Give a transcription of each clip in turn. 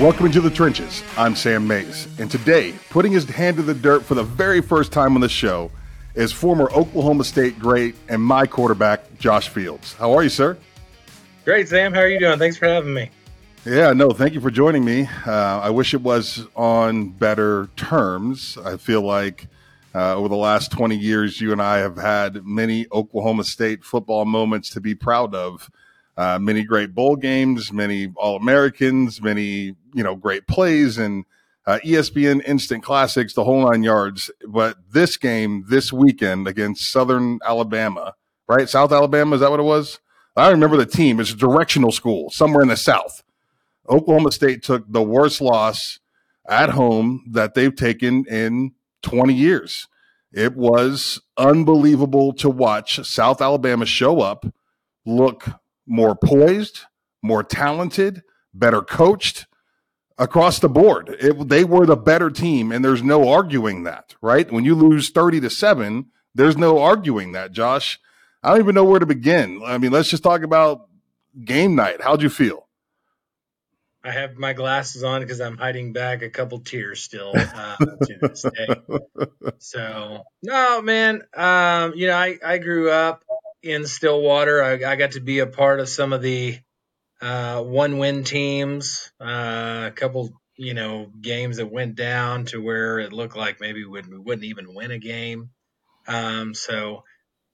Welcome into the trenches. I'm Sam Mays, and today, putting his hand in the dirt for the very first time on the show, is former Oklahoma State great and my quarterback, Josh Fields. How are you, sir? Great, Sam. How are you doing? Thanks for having me. Yeah, no, thank you for joining me. Uh, I wish it was on better terms. I feel like uh, over the last 20 years, you and I have had many Oklahoma State football moments to be proud of. Uh, many great bowl games, many All Americans, many you know great plays, and uh, ESPN instant classics, the whole nine yards. But this game this weekend against Southern Alabama, right? South Alabama, is that what it was? I remember the team. It's a directional school somewhere in the South. Oklahoma State took the worst loss at home that they've taken in 20 years. It was unbelievable to watch South Alabama show up, look more poised, more talented, better coached across the board. It, they were the better team, and there's no arguing that, right? When you lose 30 to 7, there's no arguing that, Josh. I don't even know where to begin. I mean, let's just talk about game night. How'd you feel? I have my glasses on because I'm hiding back a couple tears still uh, to this day. So no, man. Um, you know, I, I grew up in Stillwater. I, I got to be a part of some of the uh, one win teams. Uh, a couple, you know, games that went down to where it looked like maybe we wouldn't even win a game. Um, so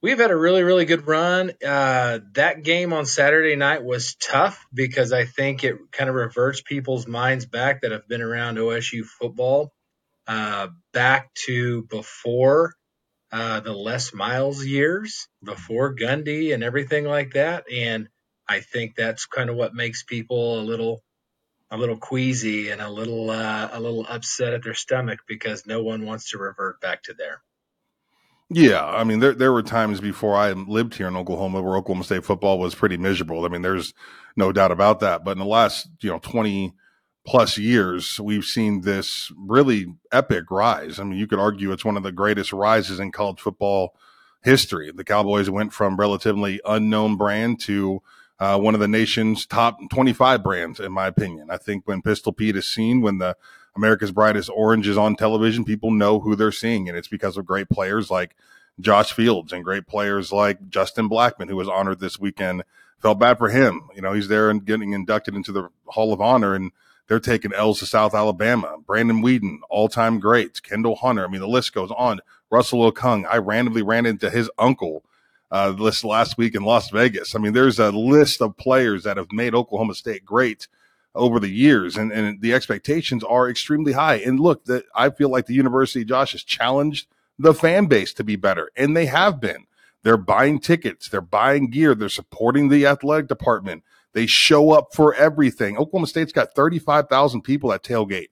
we've had a really, really good run. Uh, that game on Saturday night was tough because I think it kind of reverts people's minds back that have been around OSU football uh, back to before uh, the Les Miles years, before Gundy and everything like that. And I think that's kind of what makes people a little a little queasy and a little uh, a little upset at their stomach because no one wants to revert back to there. Yeah, I mean, there there were times before I lived here in Oklahoma where Oklahoma State football was pretty miserable. I mean, there's no doubt about that. But in the last you know twenty plus years, we've seen this really epic rise. I mean, you could argue it's one of the greatest rises in college football history. The Cowboys went from relatively unknown brand to uh, one of the nation's top 25 brands, in my opinion. I think when Pistol Pete is seen, when the America's Brightest Orange is on television, people know who they're seeing, and it's because of great players like Josh Fields and great players like Justin Blackmon, who was honored this weekend. Felt bad for him. You know, he's there and getting inducted into the Hall of Honor, and they're taking L's to South Alabama. Brandon Weeden, all time greats. Kendall Hunter. I mean, the list goes on. Russell Okung. I randomly ran into his uncle uh, this last week in Las Vegas. I mean, there's a list of players that have made Oklahoma State great over the years, and, and the expectations are extremely high. And look, that I feel like the University, Josh, has challenged the fan base to be better, and they have been. They're buying tickets, they're buying gear, they're supporting the athletic department. They show up for everything. Oklahoma State's got 35,000 people at tailgate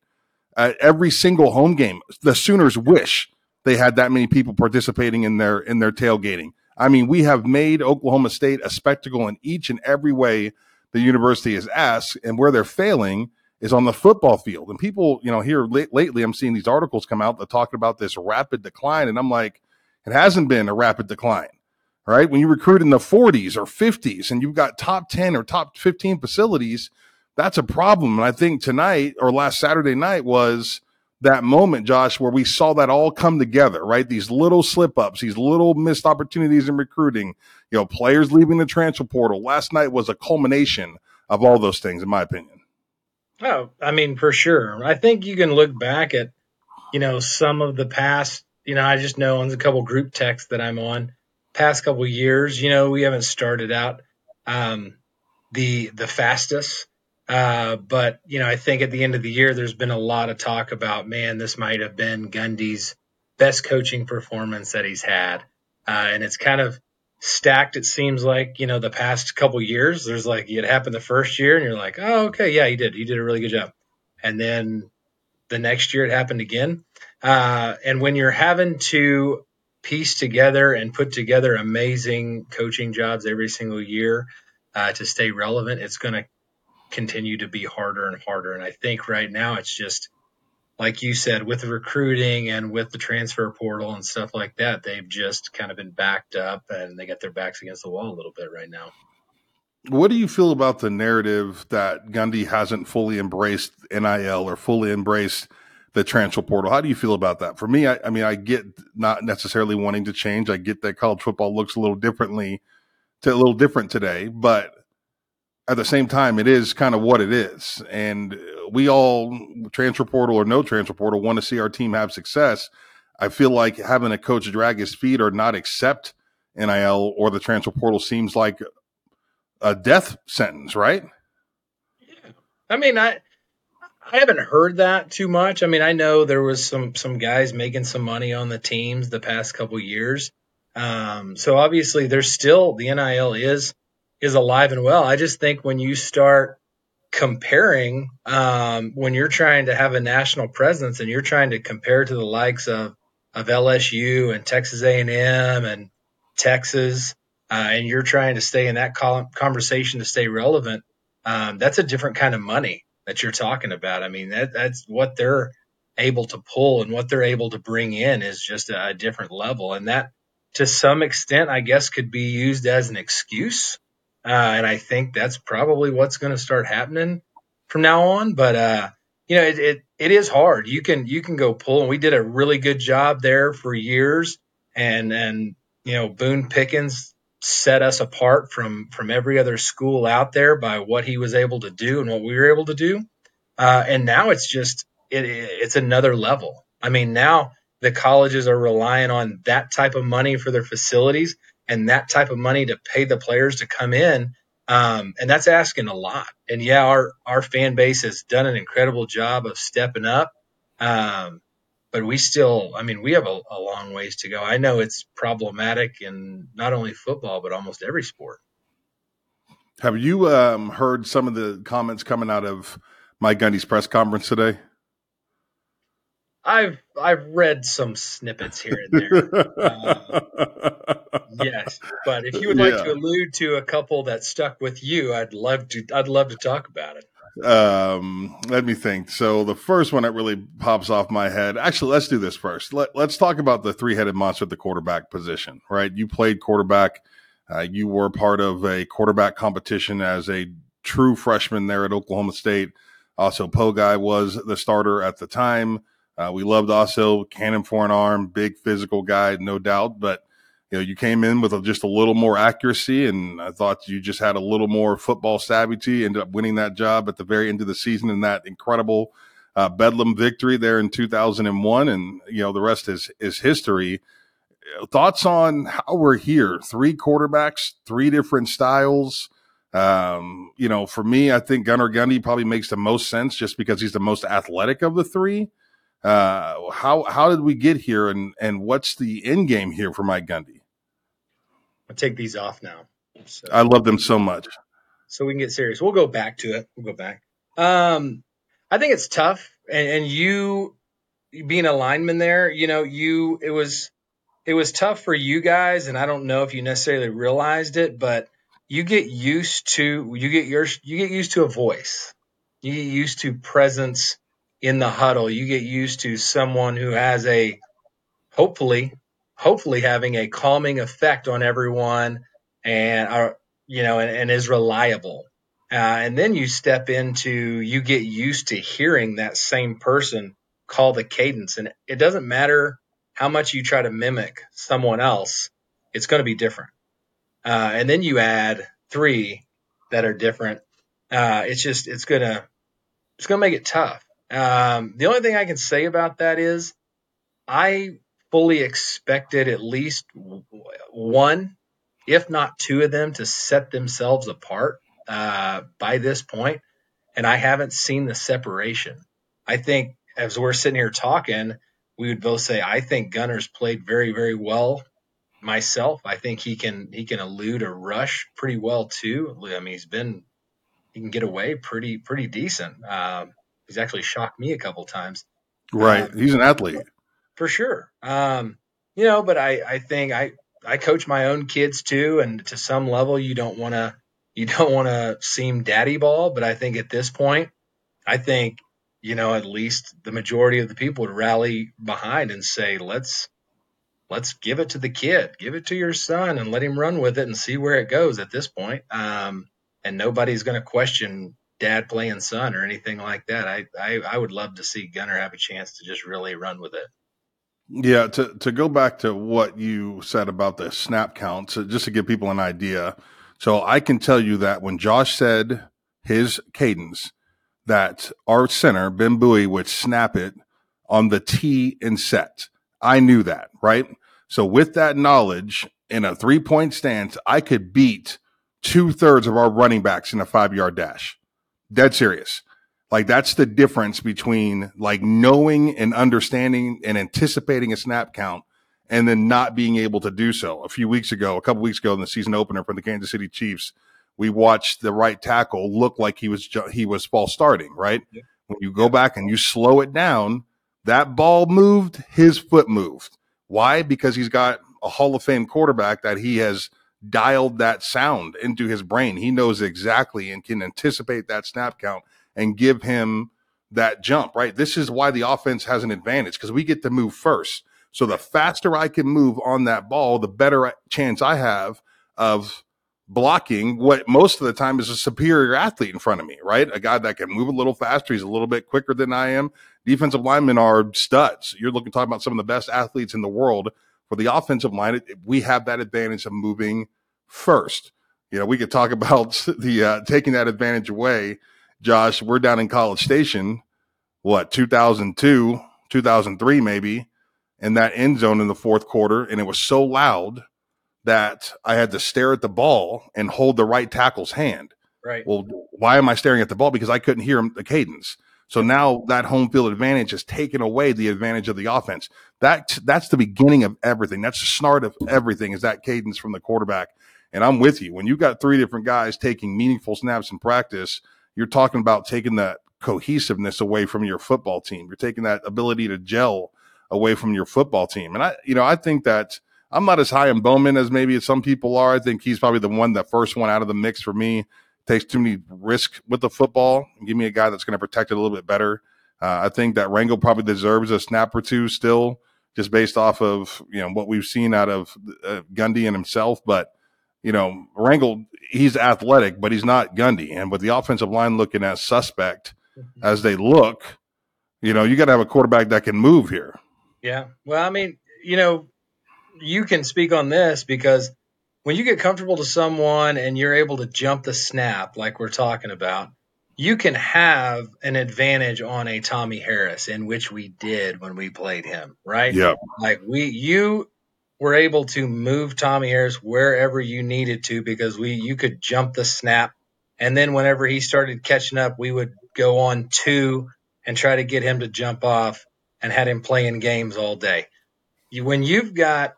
at every single home game. The Sooners wish they had that many people participating in their in their tailgating. I mean, we have made Oklahoma State a spectacle in each and every way the university is asked, and where they're failing is on the football field. And people, you know, here late, lately, I'm seeing these articles come out that talking about this rapid decline, and I'm like, it hasn't been a rapid decline, right? When you recruit in the 40s or 50s, and you've got top 10 or top 15 facilities, that's a problem. And I think tonight or last Saturday night was that moment, Josh, where we saw that all come together, right? These little slip ups, these little missed opportunities in recruiting, you know, players leaving the transfer portal. Last night was a culmination of all those things, in my opinion. Oh, I mean, for sure. I think you can look back at, you know, some of the past, you know, I just know on a couple group texts that I'm on, past couple years, you know, we haven't started out um, the the fastest uh, but you know, I think at the end of the year, there's been a lot of talk about, man, this might have been Gundy's best coaching performance that he's had, uh, and it's kind of stacked. It seems like you know the past couple years. There's like it happened the first year, and you're like, oh, okay, yeah, he did. He did a really good job. And then the next year, it happened again. Uh, and when you're having to piece together and put together amazing coaching jobs every single year uh, to stay relevant, it's going to continue to be harder and harder. And I think right now it's just like you said, with the recruiting and with the transfer portal and stuff like that, they've just kind of been backed up and they got their backs against the wall a little bit right now. What do you feel about the narrative that Gundy hasn't fully embraced NIL or fully embraced the transfer portal? How do you feel about that? For me, I, I mean, I get not necessarily wanting to change. I get that college football looks a little differently, to a little different today, but at the same time, it is kind of what it is. And we all, transfer portal or no transfer portal, want to see our team have success. I feel like having a coach drag his feet or not accept NIL or the transfer portal seems like a death sentence, right? Yeah. I mean, I I haven't heard that too much. I mean, I know there was some some guys making some money on the teams the past couple years. Um, so obviously, there's still the NIL is is alive and well. I just think when you start comparing, um, when you're trying to have a national presence and you're trying to compare to the likes of of LSU and Texas A&M and Texas, uh, and you're trying to stay in that conversation to stay relevant, um, that's a different kind of money that you're talking about. I mean, that that's what they're able to pull and what they're able to bring in is just a, a different level, and that to some extent, I guess, could be used as an excuse uh, and I think that's probably what's going to start happening from now on. But uh, you know, it, it it is hard. You can you can go pull, and we did a really good job there for years. And and you know, Boone Pickens set us apart from from every other school out there by what he was able to do and what we were able to do. Uh, and now it's just it, it's another level. I mean, now the colleges are relying on that type of money for their facilities and that type of money to pay the players to come in. Um, and that's asking a lot. And yeah, our, our fan base has done an incredible job of stepping up. Um, but we still, I mean, we have a, a long ways to go. I know it's problematic in not only football, but almost every sport. Have you um, heard some of the comments coming out of Mike Gundy's press conference today? I've I've read some snippets here and there. Uh, yes, but if you would like yeah. to allude to a couple that stuck with you, I'd love to. I'd love to talk about it. Um, let me think. So the first one that really pops off my head. Actually, let's do this first. Let, us talk about the three-headed monster at the quarterback position. Right? You played quarterback. Uh, you were part of a quarterback competition as a true freshman there at Oklahoma State. Aso Pogi was the starter at the time. Uh, we loved also cannon for an arm, big physical guy, no doubt. But you know, you came in with a, just a little more accuracy, and I thought you just had a little more football savvy. To Ended up winning that job at the very end of the season in that incredible uh, Bedlam victory there in 2001, and you know the rest is is history. Thoughts on how we're here? Three quarterbacks, three different styles. Um, you know, for me, I think Gunnar Gundy probably makes the most sense just because he's the most athletic of the three. Uh, how how did we get here, and and what's the end game here for Mike Gundy? I'll take these off now. So, I love them so much. So we can get serious. We'll go back to it. We'll go back. Um, I think it's tough, and, and you being a lineman there, you know, you it was it was tough for you guys, and I don't know if you necessarily realized it, but you get used to you get your you get used to a voice, you get used to presence in the huddle, you get used to someone who has a hopefully, hopefully having a calming effect on everyone and are, you know, and, and is reliable. Uh, and then you step into, you get used to hearing that same person call the cadence. And it doesn't matter how much you try to mimic someone else, it's going to be different. Uh, and then you add three that are different. Uh, it's just, it's going to, it's going to make it tough. Um, the only thing I can say about that is I fully expected at least one, if not two of them, to set themselves apart uh, by this point, and I haven't seen the separation. I think as we're sitting here talking, we would both say I think Gunnar's played very, very well. Myself, I think he can he can elude a rush pretty well too. I mean, he's been he can get away pretty pretty decent. Um, he's actually shocked me a couple times. Right. Um, he's an athlete. For sure. Um, you know, but I, I think I, I coach my own kids too. And to some level, you don't want to, you don't want to seem daddy ball, but I think at this point, I think, you know, at least the majority of the people would rally behind and say, let's, let's give it to the kid, give it to your son and let him run with it and see where it goes at this point. Um, and nobody's going to question dad playing son or anything like that. I, I I would love to see Gunnar have a chance to just really run with it. Yeah, to to go back to what you said about the snap counts, just to give people an idea. So I can tell you that when Josh said his cadence, that our center Ben Bowie would snap it on the tee and set. I knew that, right? So with that knowledge, in a three point stance, I could beat two thirds of our running backs in a five yard dash. Dead serious. Like that's the difference between like knowing and understanding and anticipating a snap count and then not being able to do so. A few weeks ago, a couple weeks ago in the season opener for the Kansas City Chiefs, we watched the right tackle look like he was he was false starting, right? Yeah. When you go back and you slow it down, that ball moved, his foot moved. Why? Because he's got a Hall of Fame quarterback that he has dialed that sound into his brain. He knows exactly and can anticipate that snap count and give him that jump, right? This is why the offense has an advantage because we get to move first. So the faster I can move on that ball, the better chance I have of blocking what most of the time is a superior athlete in front of me, right? A guy that can move a little faster. He's a little bit quicker than I am. Defensive linemen are studs. You're looking talking about some of the best athletes in the world. For the offensive line, we have that advantage of moving first. You know, we could talk about the uh, taking that advantage away Josh, we're down in College Station, what, 2002, 2003, maybe, in that end zone in the fourth quarter. And it was so loud that I had to stare at the ball and hold the right tackle's hand. Right. Well, why am I staring at the ball? Because I couldn't hear the cadence. So now that home field advantage has taken away the advantage of the offense. That that's the beginning of everything. That's the start of everything. Is that cadence from the quarterback? And I'm with you. When you've got three different guys taking meaningful snaps in practice, you're talking about taking that cohesiveness away from your football team. You're taking that ability to gel away from your football team. And I, you know, I think that I'm not as high in Bowman as maybe some people are. I think he's probably the one, the first one out of the mix for me. Takes too many risks with the football. Give me a guy that's going to protect it a little bit better. Uh, I think that Rangel probably deserves a snap or two still, just based off of you know what we've seen out of uh, Gundy and himself. But you know, Rangel, he's athletic, but he's not Gundy. And with the offensive line looking as suspect mm-hmm. as they look, you know, you got to have a quarterback that can move here. Yeah. Well, I mean, you know, you can speak on this because when you get comfortable to someone and you're able to jump the snap, like we're talking about, you can have an advantage on a Tommy Harris, in which we did when we played him, right? Yeah. Like we, you were able to move Tommy Harris wherever you needed to because we you could jump the snap. And then whenever he started catching up we would go on two and try to get him to jump off and had him playing games all day. You, when you've got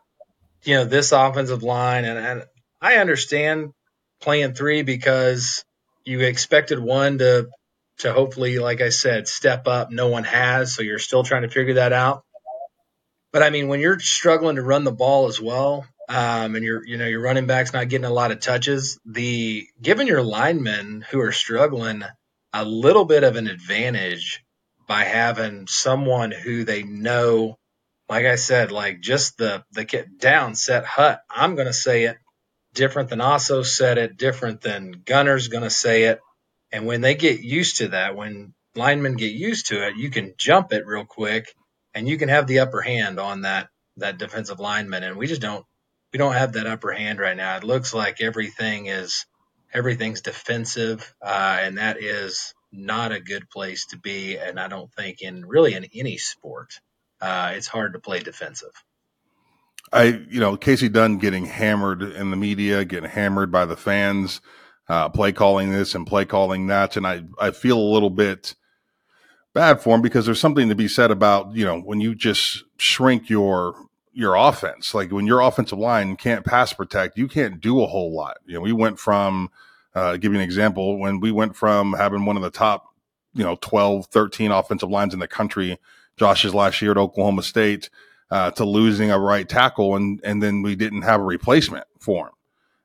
you know this offensive line and, and I understand playing three because you expected one to to hopefully like I said step up. No one has so you're still trying to figure that out but I mean, when you're struggling to run the ball as well, um, and you're, you know, your running back's not getting a lot of touches, the giving your linemen who are struggling a little bit of an advantage by having someone who they know, like I said, like just the the get down set hut. I'm going to say it different than Aso said it, different than Gunnar's going to say it. And when they get used to that, when linemen get used to it, you can jump it real quick and you can have the upper hand on that that defensive lineman. And we just don't we don't have that upper hand right now. It looks like everything is everything's defensive, uh, and that is not a good place to be. And I don't think in really in any sport, uh, it's hard to play defensive. I, you know, Kasey Dunn getting hammered in the media, getting hammered by the fans, uh, play calling this and play calling that, and I, I feel a little bit bad form because there's something to be said about you know when you just shrink your your offense. Like when your offensive line can't pass protect you can't do a whole lot. You know we went from uh, give you an example when we went from having one of the top you know 12 13 offensive lines in the country josh's last year at oklahoma state uh, to losing a right tackle and and then we didn't have a replacement for him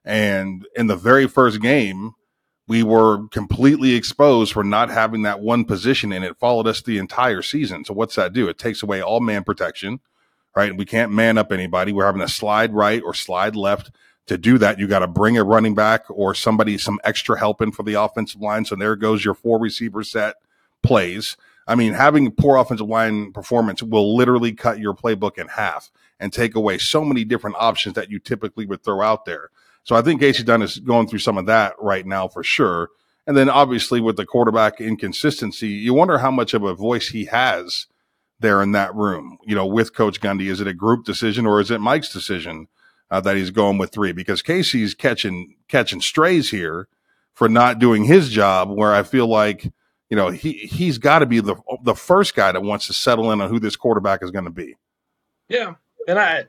and in the very first game we were completely exposed for not having that one position and it followed us the entire season. So what's that do? It takes away all man protection, right? We can't man up anybody. We're having to slide right or slide left to do that, you got to bring a running back or somebody, some extra help in for the offensive line. So there goes your four receiver set plays. I mean, having poor offensive line performance will literally cut your playbook in half and take away so many different options that you typically would throw out there. So I think Kasey Dunn is going through some of that right now for sure. And then obviously with the quarterback inconsistency, you wonder how much of a voice he has there in that room, you know, with Coach Gundy. Is it a group decision or is it Mike's decision uh, that he's going with three? Because Kasey's catching catching strays here for not doing his job. Where I feel like, you know, he he's got to be the the first guy that wants to settle in on who this quarterback is going to be. Yeah, and I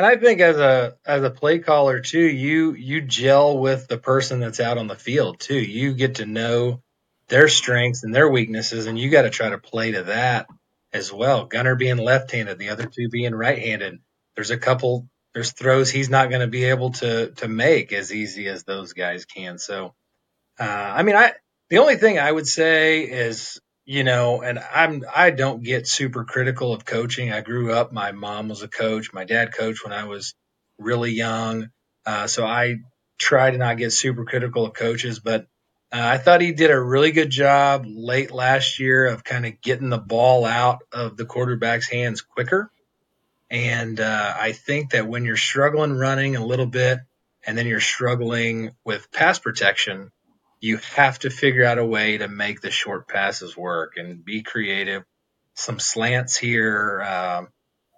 and I think as a as a play caller too, you you gel with the person that's out on the field too. You get to know their strengths and their weaknesses, and you got to try to play to that as well. Gunnar being left-handed, the other two being right-handed. There's a couple. There's throws he's not going to be able to to make as easy as those guys can. So, uh, I mean, I the only thing I would say is you know, and I'm I don't get super critical of coaching. I grew up. My mom was a coach. My dad coached when I was really young. Uh, so I try to not get super critical of coaches, but uh, I thought he did a really good job late last year of kind of getting the ball out of the quarterback's hands quicker. And uh, I think that when you're struggling running a little bit and then you're struggling with pass protection, you have to figure out a way to make the short passes work and be creative. Some slants here, um,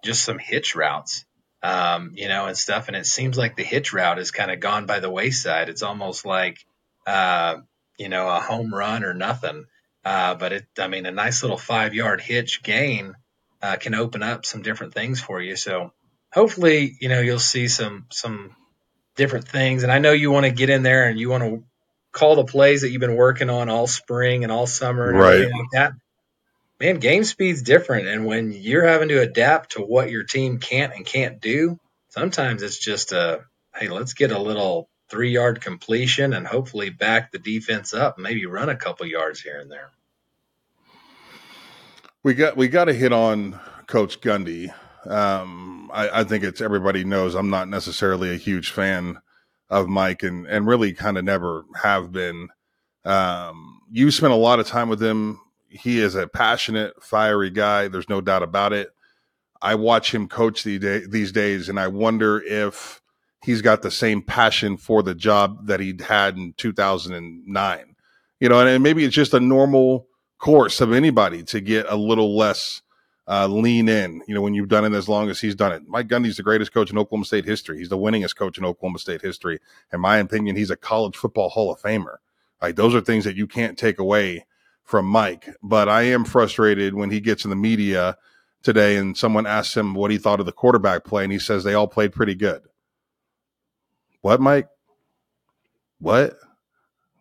just some hitch routes, um, you know, and stuff. And it seems like the hitch route has kind of gone by the wayside. It's almost like, uh, you know, a home run or nothing. Uh, but it, I mean, a nice little five yard hitch gain uh, can open up some different things for you. So hopefully, you know, you'll see some some different things. And I know you want to get in there and you want to call the plays that you've been working on all spring and all summer and right. everything like that. Man, game speed's different, and when you're having to adapt to what your team can't and can't do, sometimes it's just a hey, let's get a little three yard completion and hopefully back the defense up, maybe run a couple yards here and there. We got we got to hit on Coach Gundy. Um, I, I, think it's everybody knows I'm not necessarily a huge fan of Mike, and and really kind of never have been. Um, you spent a lot of time with him. He is a passionate, fiery guy. There's no doubt about it. I watch him coach these, day, these days, and I wonder if he's got the same passion for the job that he had in 2009. You know, and maybe it's just a normal course of anybody to get a little less uh, lean in. You know, when you've done it as long as he's done it. Mike Gundy's the greatest coach in Oklahoma State history. He's the winningest coach in Oklahoma State history. In my opinion, he's a college football Hall of Famer. Like those are things that you can't take away from Mike. But I am frustrated when he gets in the media today and someone asks him what he thought of the quarterback play, and he says they all played pretty good. What, Mike? What?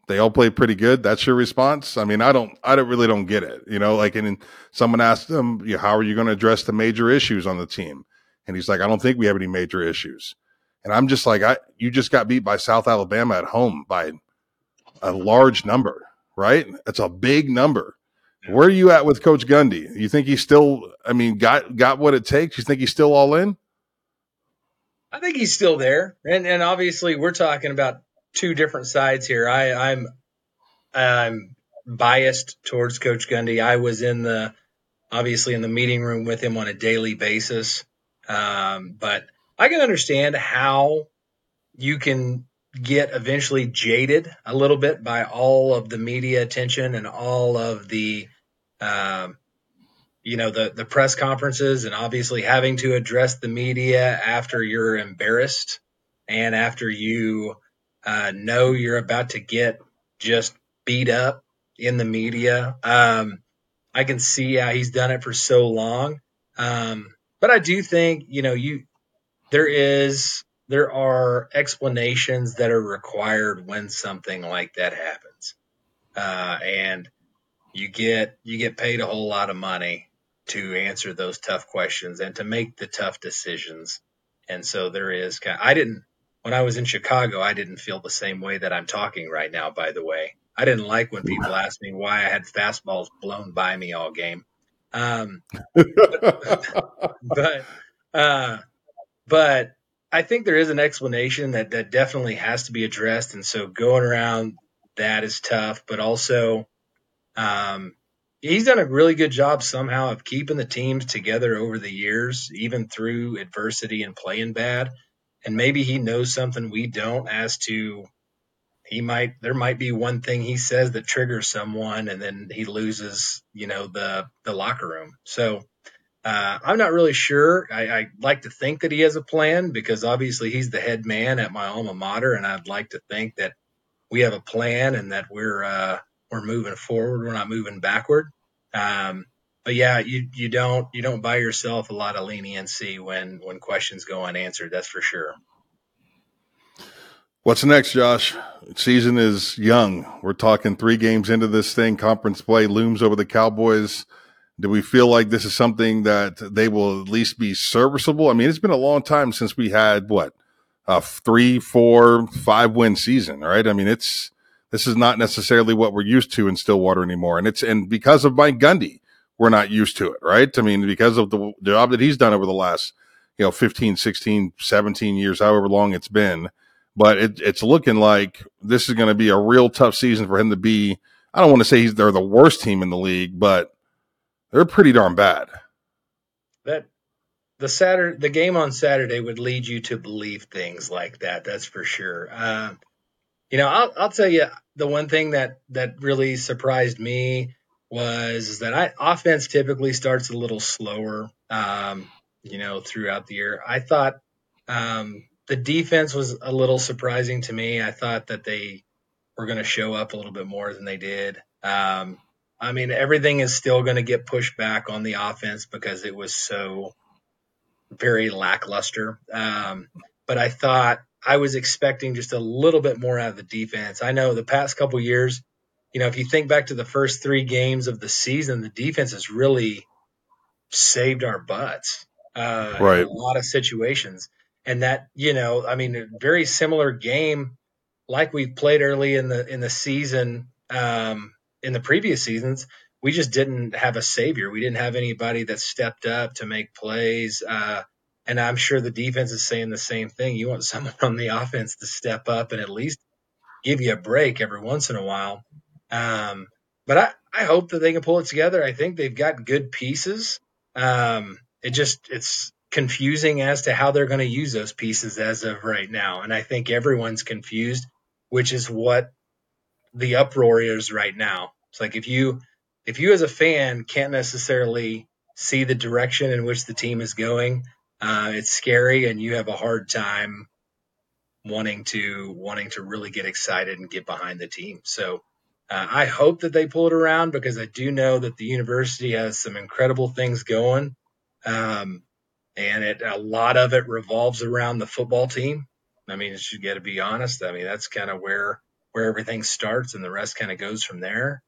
They all played pretty good. That's your response. I mean, I don't, I don't really don't get it. You know, like, and someone asked him, "How are you going to address the major issues on the team?" And he's like, "I don't think we have any major issues." And I'm just like, I, you just got beat by South Alabama at home by a large number, right? It's a big number. Where are you at with Coach Gundy? You think he's still, I mean, got got what it takes? You think he's still all in? I think he's still there, and and obviously we're talking about two different sides here. I I'm I'm biased towards Coach Gundy. I was in the obviously in the meeting room with him on a daily basis, um, but I can understand how you can get eventually jaded a little bit by all of the media attention and all of the um, you know the the press conferences and obviously having to address the media after you're embarrassed and after you uh, know you're about to get just beat up in the media. Um, I can see how he's done it for so long. Um, but I do think you know you there is there are explanations that are required when something like that happens, uh, and you get you get paid a whole lot of money to answer those tough questions and to make the tough decisions. And so there is kind of, I didn't, when I was in Chicago, I didn't feel the same way that I'm talking right now, by the way. I didn't like when people asked me why I had fastballs blown by me all game. Um, but, uh, but I think there is an explanation that that definitely has to be addressed, and so going around that is tough. But also, um, he's done a really good job somehow of keeping the teams together over the years, even through adversity and playing bad. And maybe he knows something we don't as to he might there might be one thing he says that triggers someone and then he loses, you know, the the locker room. So uh, I'm not really sure. I, I like to think that he has a plan because obviously he's the head man at my alma mater, and I'd like to think that we have a plan and that we're uh, we're moving forward. We're not moving backward. Um, but yeah, you you don't you don't buy yourself a lot of leniency when when questions go unanswered. That's for sure. What's next, Josh? Season is young. We're talking three games into this thing. Conference play looms over the Cowboys. Do we feel like this is something that they will at least be serviceable? I mean, it's been a long time since we had what a three, four, five win season, right? I mean, it's this is not necessarily what we're used to in Stillwater anymore, and it's and because of Mike Gundy, we're not used to it, right? I mean, because of the job that he's done over the last you know 15, 16, 17 years, however long it's been. But it, it's looking like this is going to be a real tough season for him to be. I don't want to say he's they're the worst team in the league, but they're pretty darn bad. That the Saturday, the game on Saturday would lead you to believe things like that. That's for sure. Uh, you know, I'll, I'll tell you the one thing that that really surprised me was that I offense typically starts a little slower. Um, you know, throughout the year, I thought um, the defense was a little surprising to me. I thought that they were going to show up a little bit more than they did. Um, I mean, everything is still going to get pushed back on the offense because it was so very lackluster. Um, but I thought I was expecting just a little bit more out of the defense. I know the past couple years, you know, if you think back to the first three games of the season, the defense has really saved our butts uh, right. in a lot of situations. And that, you know, I mean, a very similar game like we played early in the in the season. Um, in the previous seasons, we just didn't have a savior. We didn't have anybody that stepped up to make plays. Uh, and I'm sure the defense is saying the same thing. You want someone on the offense to step up and at least give you a break every once in a while. Um, but I, I hope that they can pull it together. I think they've got good pieces. Um, it just it's confusing as to how they're going to use those pieces as of right now, and I think everyone's confused, which is what the uproar is right now. It's like if you if you as a fan can't necessarily see the direction in which the team is going, uh, it's scary, and you have a hard time wanting to wanting to really get excited and get behind the team. So uh, I hope that they pull it around because I do know that the university has some incredible things going, um, and it a lot of it revolves around the football team. I mean, you got to be honest. I mean, that's kind of where where everything starts and the rest kind of goes from there.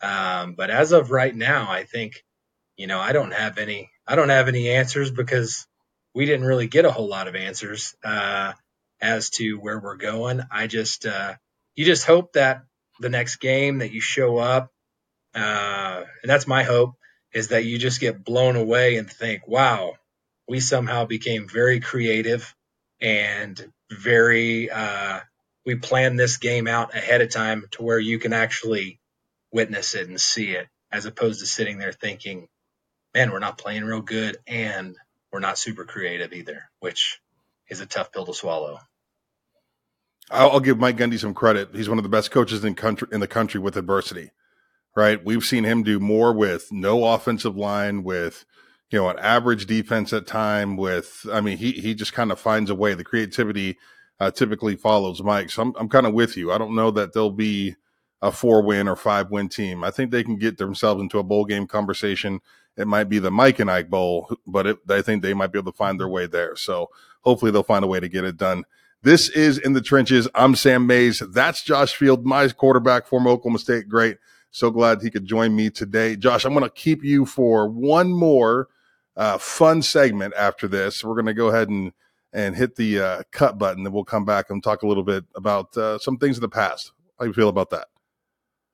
Um, but as of right now, I think, you know, I don't have any, I don't have any answers because we didn't really get a whole lot of answers, uh, as to where we're going. I just, uh, you just hope that the next game that you show up, uh, and that's my hope is that you just get blown away and think, wow, we somehow became very creative and very, uh, we plan this game out ahead of time to where you can actually witness it and see it as opposed to sitting there thinking, man, we're not playing real good and we're not super creative either, which is a tough pill to swallow. I'll give Mike Gundy some credit. He's one of the best coaches in country in the country with adversity. Right? We've seen him do more with no offensive line, with you know an average defense at time. With I mean, he he just kind of finds a way. The creativity uh, typically follows Mike. So I'm, I'm kind of with you. I don't know that they'll be a four win or five win team. I think they can get themselves into a bowl game conversation. It might be the Mike and Ike Bowl, but it, I think they might be able to find their way there. So hopefully they'll find a way to get it done. This is In the Trenches. I'm Sam Mays. That's Josh Field, my quarterback, former Oklahoma State great. So glad he could join me today. Josh, I'm going to keep you for one more uh, fun segment after this. We're going to go ahead and and hit the uh, cut button. Then we'll come back and talk a little bit about uh, some things in the past. How do you feel about that?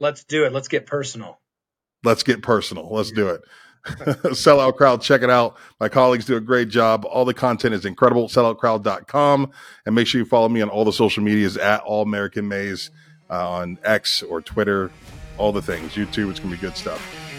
Let's do it. Let's get personal. Let's get personal. Let's do it. Sellout Crowd, check it out. My colleagues do a great job. All the content is incredible. Selloutcrowd.com. And make sure you follow me on all the social medias at All American Maze uh, on X or Twitter, all the things. YouTube, it's going to be good stuff.